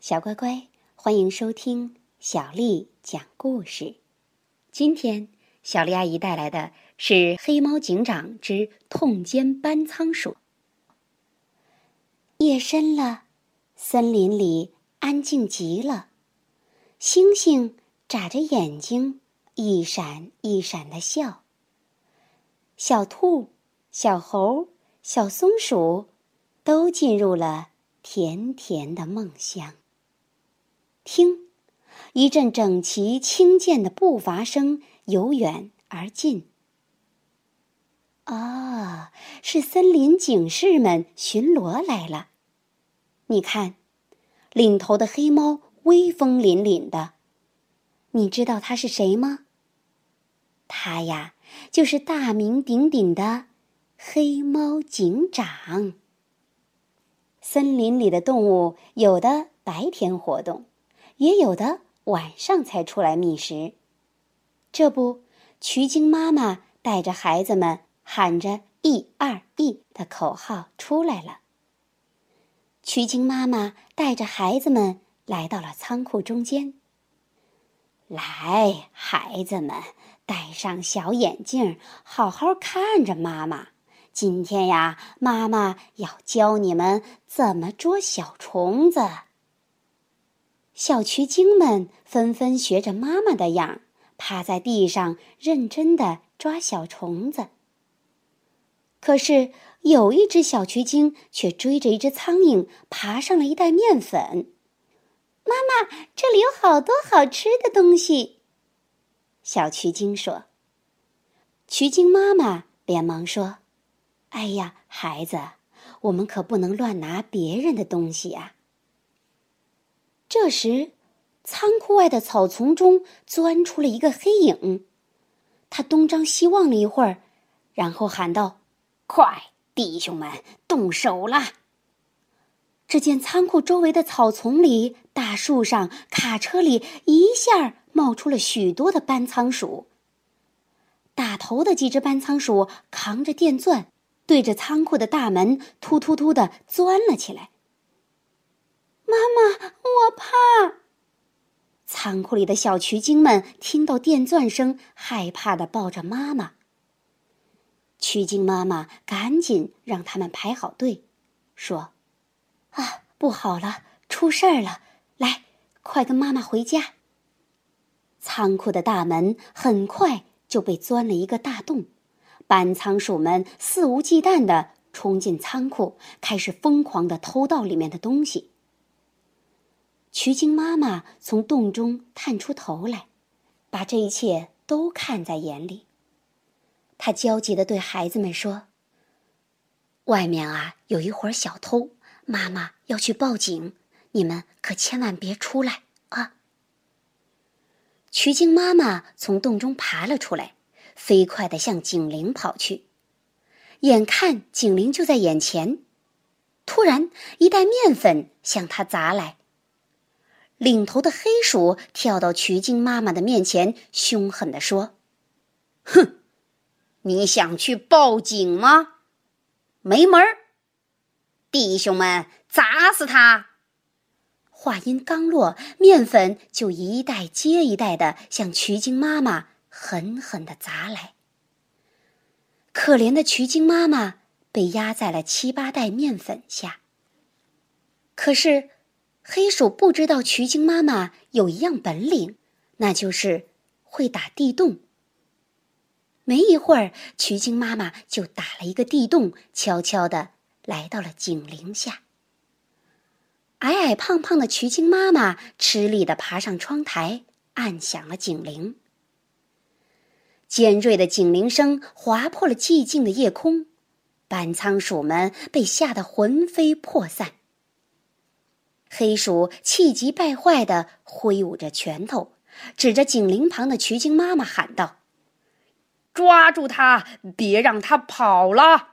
小乖乖，欢迎收听小丽讲故事。今天，小丽阿姨带来的是《黑猫警长之痛歼班仓鼠》。夜深了，森林里安静极了，星星眨着眼睛，一闪一闪的笑。小兔、小猴、小松鼠都进入了。甜甜的梦乡。听，一阵整齐轻健的步伐声由远而近。啊，是森林警士们巡逻来了。你看，领头的黑猫威风凛凛的。你知道他是谁吗？他呀，就是大名鼎鼎的黑猫警长。森林里的动物有的白天活动，也有的晚上才出来觅食。这不，渠精妈妈带着孩子们喊着“一二一”的口号出来了。渠精妈妈带着孩子们来到了仓库中间。来，孩子们，戴上小眼镜，好好看着妈妈。今天呀，妈妈要教你们怎么捉小虫子。小渠精们纷纷学着妈妈的样，趴在地上认真的抓小虫子。可是有一只小渠精却追着一只苍蝇，爬上了一袋面粉。妈妈，这里有好多好吃的东西。小渠精说。渠精妈妈连忙说。哎呀，孩子，我们可不能乱拿别人的东西呀。这时，仓库外的草丛中钻出了一个黑影，他东张西望了一会儿，然后喊道：“快，弟兄们，动手啦！”只见仓库周围的草丛里、大树上、卡车里一下冒出了许多的搬仓鼠。打头的几只搬仓鼠扛着电钻。对着仓库的大门突突突的钻了起来。妈妈，我怕。仓库里的小渠精们听到电钻声，害怕的抱着妈妈。渠精妈妈赶紧让他们排好队，说：“啊，不好了，出事儿了！来，快跟妈妈回家。”仓库的大门很快就被钻了一个大洞。班仓鼠们肆无忌惮地冲进仓库，开始疯狂地偷盗里面的东西。渠精妈妈从洞中探出头来，把这一切都看在眼里。她焦急地对孩子们说：“外面啊，有一伙小偷，妈妈要去报警，你们可千万别出来啊！”渠精妈妈从洞中爬了出来。飞快地向警铃跑去，眼看警铃就在眼前，突然一袋面粉向他砸来。领头的黑鼠跳到渠精妈妈的面前，凶狠地说：“哼，你想去报警吗？没门儿！弟兄们，砸死他！”话音刚落，面粉就一袋接一袋的向渠精妈妈。狠狠的砸来。可怜的渠精妈妈被压在了七八袋面粉下。可是，黑鼠不知道渠精妈妈有一样本领，那就是会打地洞。没一会儿，渠精妈妈就打了一个地洞，悄悄的来到了警铃下。矮矮胖胖的渠精妈妈吃力的爬上窗台，按响了警铃。尖锐的警铃声划破了寂静的夜空，板仓鼠们被吓得魂飞魄散。黑鼠气急败坏地挥舞着拳头，指着警铃旁的渠精妈妈喊道：“抓住他，别让他跑了！”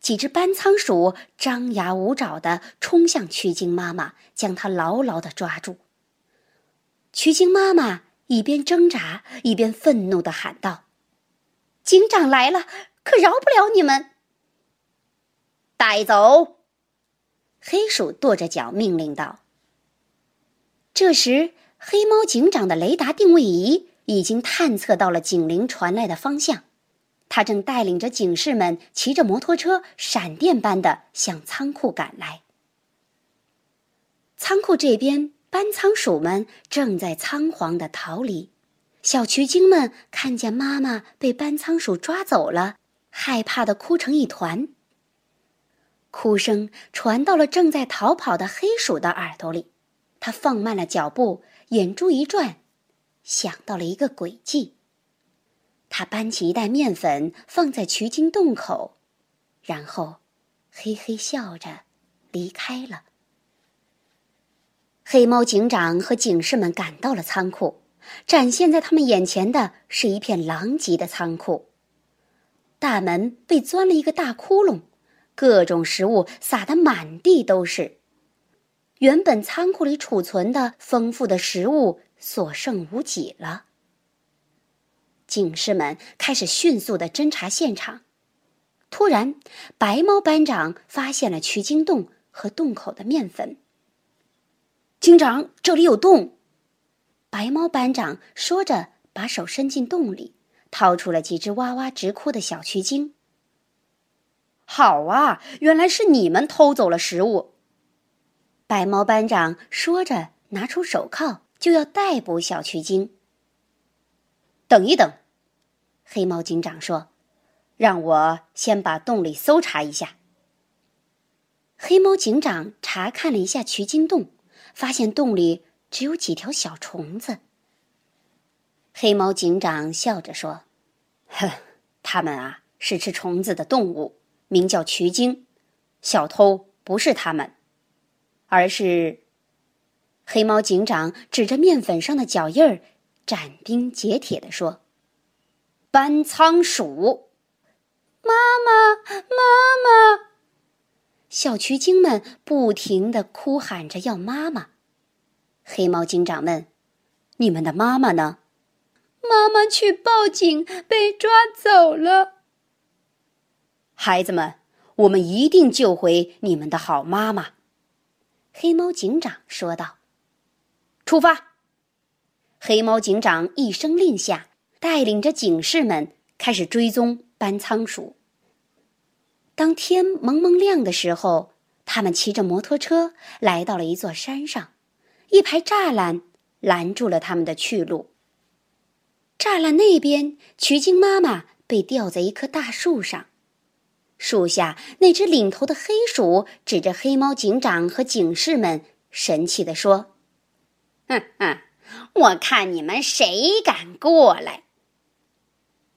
几只班仓鼠张牙舞爪地冲向渠精妈妈，将她牢牢地抓住。渠精妈妈。一边挣扎，一边愤怒地喊道：“警长来了，可饶不了你们！”带走！黑鼠跺着脚命令道。这时，黑猫警长的雷达定位仪已经探测到了警铃传来的方向，他正带领着警士们骑着摩托车，闪电般的向仓库赶来。仓库这边，搬仓鼠们正在仓皇的逃离，小渠精们看见妈妈被搬仓鼠抓走了，害怕的哭成一团。哭声传到了正在逃跑的黑鼠的耳朵里。他放慢了脚步，眼珠一转，想到了一个诡计。他搬起一袋面粉放在渠经洞口，然后嘿嘿笑着离开了。黑猫警长和警士们赶到了仓库，展现在他们眼前的是一片狼藉的仓库。大门被钻了一个大窟窿，各种食物撒得满地都是。原本仓库里储存的丰富的食物所剩无几了。警士们开始迅速的侦查现场。突然，白猫班长发现了取经洞和洞口的面粉。警长，这里有洞。白猫班长说着，把手伸进洞里，掏出了几只哇哇直哭的小渠精。好啊，原来是你们偷走了食物。白猫班长说着，拿出手铐，就要逮捕小渠精。等一等，黑猫警长说：“让我先把洞里搜查一下。”黑猫警长查看了一下渠精洞，发现洞里只有几条小虫子。黑猫警长笑着说：“ 哼，它们啊是吃虫子的动物，名叫渠精。小偷不是他们。”而是，黑猫警长指着面粉上的脚印儿，斩钉截铁地说：“搬仓鼠，妈妈，妈妈！”小渠精们不停的哭喊着要妈妈。黑猫警长问：“你们的妈妈呢？”妈妈去报警，被抓走了。孩子们，我们一定救回你们的好妈妈。黑猫警长说道：“出发！”黑猫警长一声令下，带领着警士们开始追踪搬仓鼠。当天蒙蒙亮的时候，他们骑着摩托车来到了一座山上，一排栅栏拦住了他们的去路。栅栏那边，渠精妈妈被吊在一棵大树上。树下那只领头的黑鼠指着黑猫警长和警士们，神气地说：“哼哼，我看你们谁敢过来！”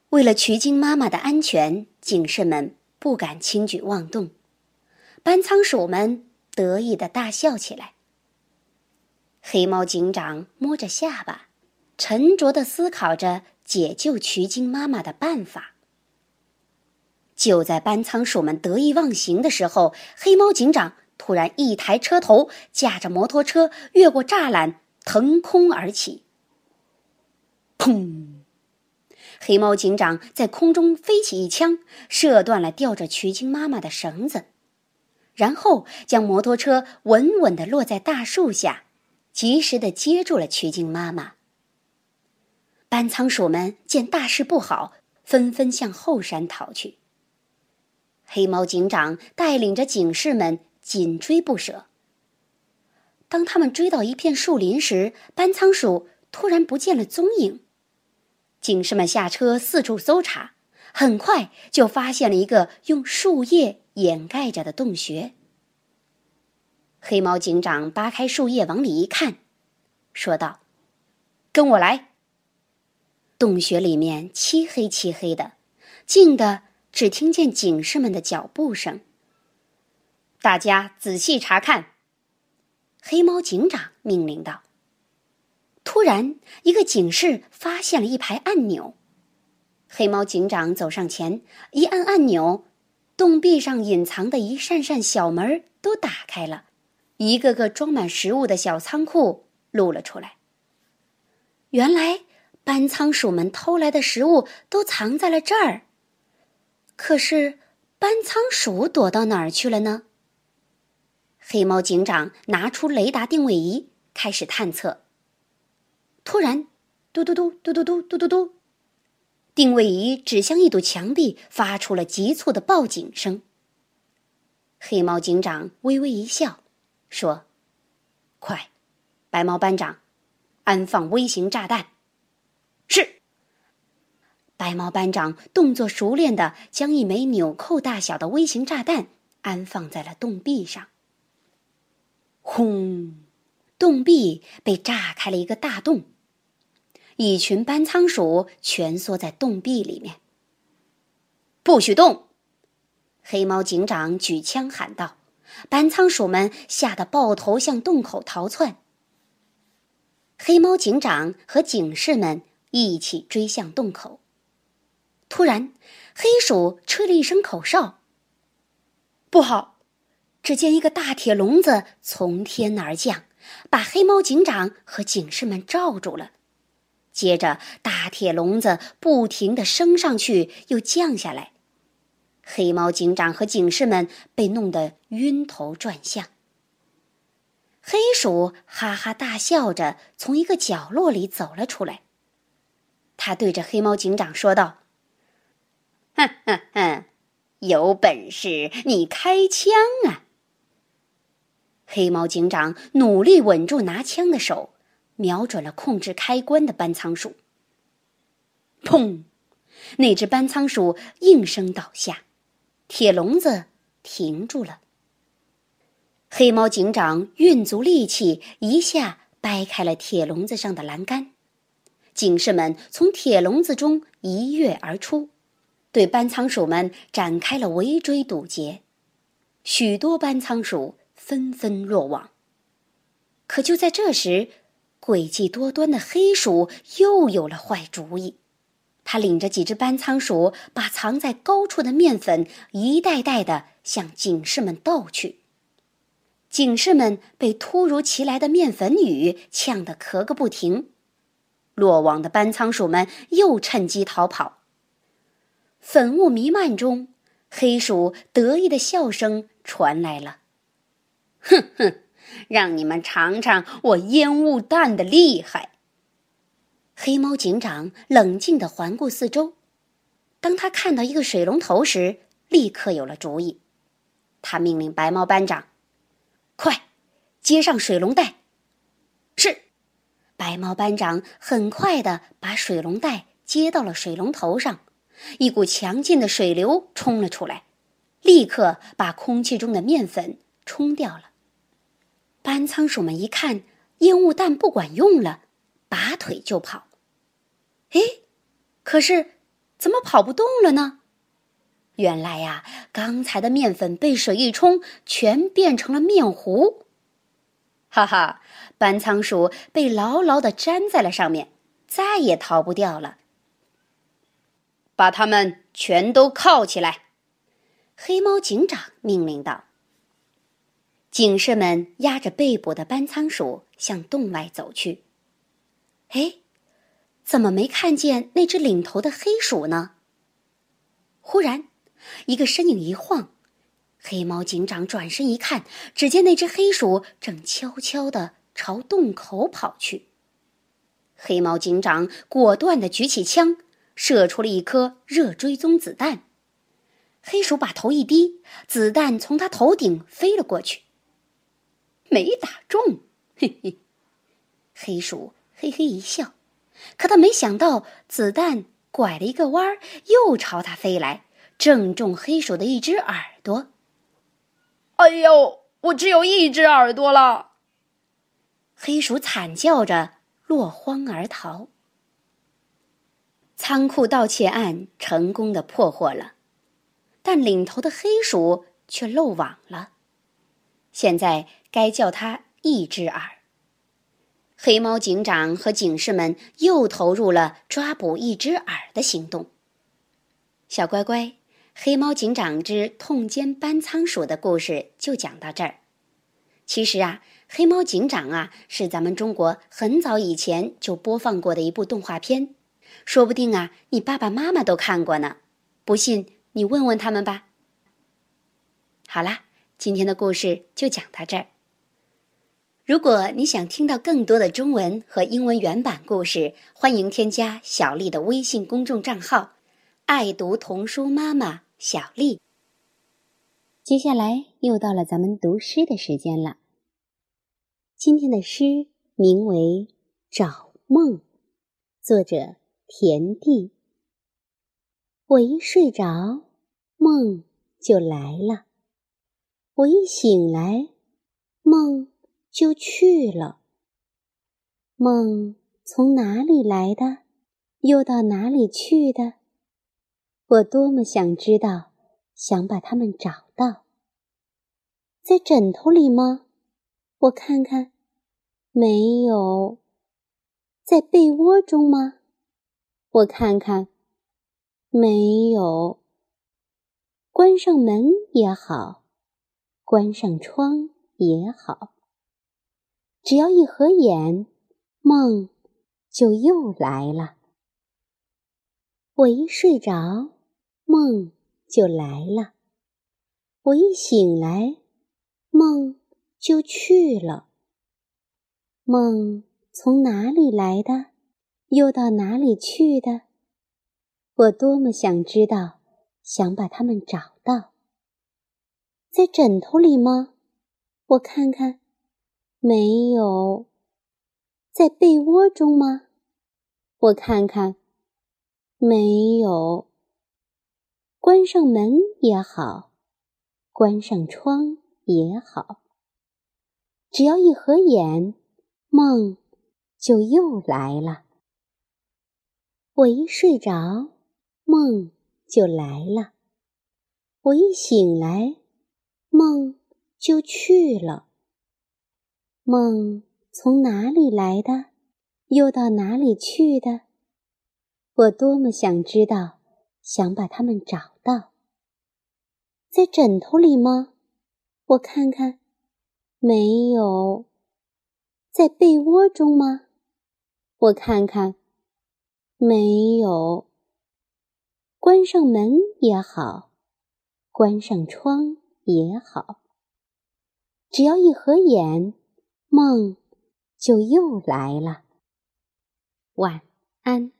为了渠精妈妈的安全，警士们不敢轻举妄动。搬仓鼠们得意的大笑起来。黑猫警长摸着下巴，沉着的思考着解救渠精妈妈的办法。就在搬仓鼠们得意忘形的时候，黑猫警长突然一抬车头，驾着摩托车越过栅栏，腾空而起。砰！黑猫警长在空中飞起一枪，射断了吊着渠精妈妈的绳子，然后将摩托车稳稳地落在大树下，及时地接住了渠精妈妈。搬仓鼠们见大事不好，纷纷向后山逃去。黑猫警长带领着警士们紧追不舍。当他们追到一片树林时，搬仓鼠突然不见了踪影。警士们下车四处搜查，很快就发现了一个用树叶掩盖着的洞穴。黑猫警长扒开树叶往里一看，说道：“跟我来。”洞穴里面漆黑漆黑的，静的。只听见警士们的脚步声。大家仔细查看。黑猫警长命令道。突然，一个警士发现了一排按钮。黑猫警长走上前，一按按钮，洞壁上隐藏的一扇扇小门都打开了，一个个装满食物的小仓库露了出来。原来，搬仓鼠们偷来的食物都藏在了这儿。可是，搬仓鼠躲到哪儿去了呢？黑猫警长拿出雷达定位仪，开始探测。突然，嘟嘟嘟嘟嘟嘟嘟嘟嘟，定位仪指向一堵墙壁，发出了急促的报警声。黑猫警长微微一笑，说：“快，白猫班长，安放微型炸弹。”是。白猫班长动作熟练的将一枚纽扣大小的微型炸弹安放在了洞壁上。轰！洞壁被炸开了一个大洞，一群班仓鼠蜷缩在洞壁里面。不许动！黑猫警长举枪喊道。班仓鼠们吓得抱头向洞口逃窜。黑猫警长和警士们一起追向洞口。突然，黑鼠吹了一声口哨。不好！只见一个大铁笼子从天而降，把黑猫警长和警士们罩住了。接着，大铁笼子不停地升上去，又降下来。黑猫警长和警士们被弄得晕头转向。黑鼠哈哈大笑着从一个角落里走了出来。他对着黑猫警长说道：“哼哼哼，有本事你开枪啊！”黑猫警长努力稳住拿枪的手，瞄准了控制开关的班仓鼠。砰！那只班仓鼠应声倒下，铁笼子停住了。黑猫警长运足力气，一下掰开了铁笼子上的栏杆。警士们从铁笼子中一跃而出，对班仓鼠们展开了围追堵截。许多班仓鼠。纷纷落网。可就在这时，诡计多端的黑鼠又有了坏主意。他领着几只班仓鼠，把藏在高处的面粉一袋袋的向警士们倒去。警士们被突如其来的面粉雨呛得咳个不停。落网的班仓鼠们又趁机逃跑。粉雾弥漫中，黑鼠得意的笑声传来了。哼哼，让你们尝尝我烟雾弹的厉害。黑猫警长冷静地环顾四周，当他看到一个水龙头时，立刻有了主意。他命令白猫班长：“快，接上水龙带。”是。白猫班长很快地把水龙带接到了水龙头上，一股强劲的水流冲了出来，立刻把空气中的面粉冲掉了。班仓鼠们一看烟雾弹不管用了，拔腿就跑。哎，可是怎么跑不动了呢？原来呀，刚才的面粉被水一冲，全变成了面糊。哈哈，班仓鼠被牢牢的粘在了上面，再也逃不掉了。把它们全都铐起来！黑猫警长命令道。警士们压着被捕的班仓鼠向洞外走去。哎，怎么没看见那只领头的黑鼠呢？忽然，一个身影一晃，黑猫警长转身一看，只见那只黑鼠正悄悄地朝洞口跑去。黑猫警长果断地举起枪，射出了一颗热追踪子弹。黑鼠把头一低，子弹从他头顶飞了过去。没打中，嘿嘿，黑鼠嘿嘿一笑，可他没想到子弹拐了一个弯儿，又朝他飞来，正中黑鼠的一只耳朵。哎呦，我只有一只耳朵了！黑鼠惨叫着落荒而逃。仓库盗窃案成功的破获了，但领头的黑鼠却漏网了。现在该叫他一只耳。黑猫警长和警士们又投入了抓捕一只耳的行动。小乖乖，黑猫警长之痛歼班仓鼠的故事就讲到这儿。其实啊，黑猫警长啊是咱们中国很早以前就播放过的一部动画片，说不定啊你爸爸妈妈都看过呢。不信你问问他们吧。好啦。今天的故事就讲到这儿。如果你想听到更多的中文和英文原版故事，欢迎添加小丽的微信公众账号“爱读童书妈妈小丽”。接下来又到了咱们读诗的时间了。今天的诗名为《找梦》，作者田地。我一睡着，梦就来了；我一醒来，梦。就去了。梦从哪里来的，又到哪里去的？我多么想知道，想把它们找到。在枕头里吗？我看看，没有。在被窝中吗？我看看，没有。关上门也好，关上窗也好。只要一合眼，梦就又来了。我一睡着，梦就来了；我一醒来，梦就去了。梦从哪里来的，又到哪里去的？我多么想知道，想把它们找到。在枕头里吗？我看看。没有，在被窝中吗？我看看，没有。关上门也好，关上窗也好。只要一合眼，梦就又来了。我一睡着，梦就来了；我一醒来，梦就去了。梦从哪里来的，又到哪里去的？我多么想知道，想把它们找到。在枕头里吗？我看看，没有。在被窝中吗？我看看，没有。关上门也好，关上窗也好，只要一合眼。梦就又来了。晚安。